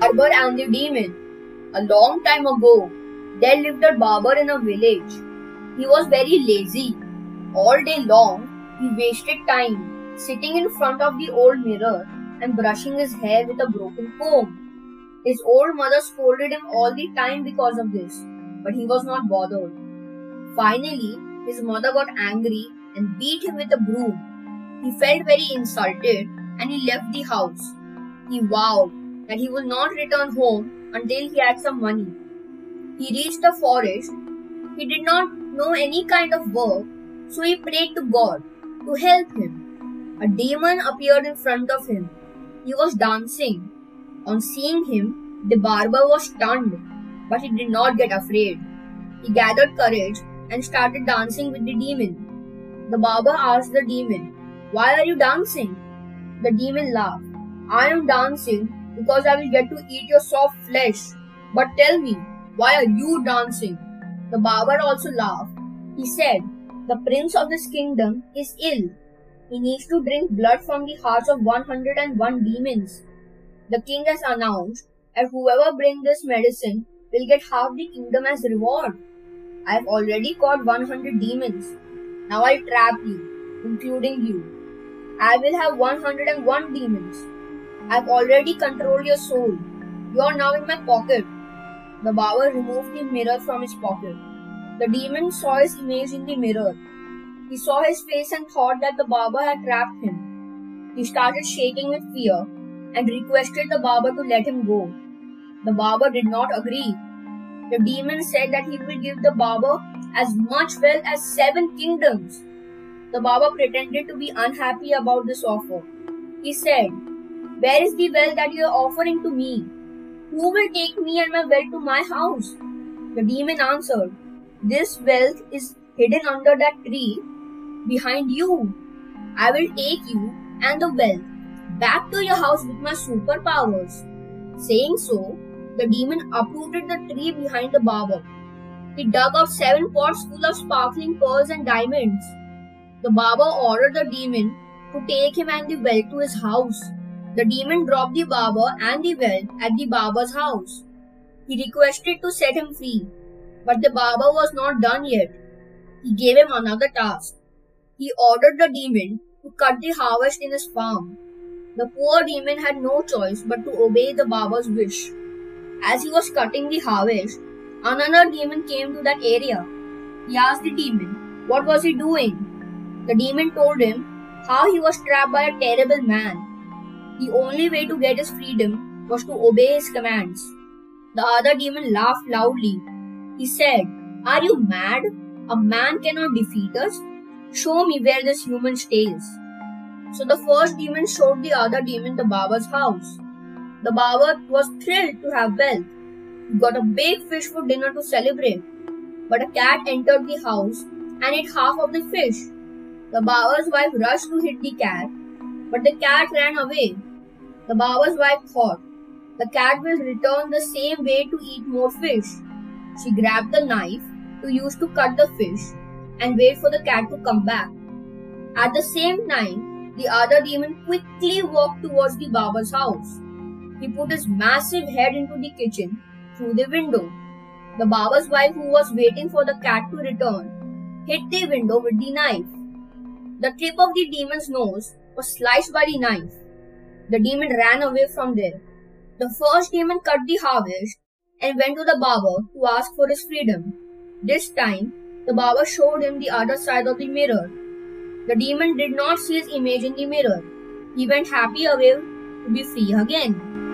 Barber and the Demon. A long time ago, there lived a barber in a village. He was very lazy. All day long, he wasted time sitting in front of the old mirror and brushing his hair with a broken comb. His old mother scolded him all the time because of this, but he was not bothered. Finally, his mother got angry and beat him with a broom. He felt very insulted and he left the house. He vowed that he would not return home until he had some money. He reached the forest. He did not know any kind of work, so he prayed to God to help him. A demon appeared in front of him. He was dancing. On seeing him, the barber was stunned, but he did not get afraid. He gathered courage and started dancing with the demon. The barber asked the demon, Why are you dancing? The demon laughed. I am dancing because I will get to eat your soft flesh. But tell me, why are you dancing? The barber also laughed. He said, The prince of this kingdom is ill. He needs to drink blood from the hearts of 101 demons. The king has announced that whoever brings this medicine will get half the kingdom as reward. I have already caught 100 demons. Now I'll trap you, including you. I will have 101 demons. I've already controlled your soul. You are now in my pocket. The barber removed the mirror from his pocket. The demon saw his image in the mirror. He saw his face and thought that the barber had trapped him. He started shaking with fear and requested the barber to let him go. The barber did not agree. The demon said that he will give the barber as much wealth as seven kingdoms. The barber pretended to be unhappy about this offer. He said, Where is the wealth that you are offering to me? Who will take me and my wealth to my house? The demon answered, This wealth is hidden under that tree behind you. I will take you and the wealth back to your house with my superpowers. Saying so, the demon uprooted the tree behind the barber. He dug out seven pots full of sparkling pearls and diamonds. The barber ordered the demon to take him and the wealth to his house. The demon dropped the barber and the wealth at the barber's house. He requested to set him free, but the barber was not done yet. He gave him another task. He ordered the demon to cut the harvest in his farm. The poor demon had no choice but to obey the barber's wish. As he was cutting the harvest, another demon came to that area. He asked the demon what was he doing. The demon told him how he was trapped by a terrible man the only way to get his freedom was to obey his commands. The other demon laughed loudly. He said, Are you mad? A man cannot defeat us? Show me where this human stays. So the first demon showed the other demon the barber's house. The barber was thrilled to have wealth. He got a big fish for dinner to celebrate. But a cat entered the house and ate half of the fish. The barber's wife rushed to hit the cat, but the cat ran away. The barber's wife thought, the cat will return the same way to eat more fish. She grabbed the knife to use to cut the fish and wait for the cat to come back. At the same time, the other demon quickly walked towards the barber's house. He put his massive head into the kitchen through the window. The barber's wife, who was waiting for the cat to return, hit the window with the knife. The tip of the demon's nose was sliced by the knife. The demon ran away from there. The first demon cut the harvest and went to the barber to ask for his freedom. This time, the barber showed him the other side of the mirror. The demon did not see his image in the mirror. He went happy away to be free again.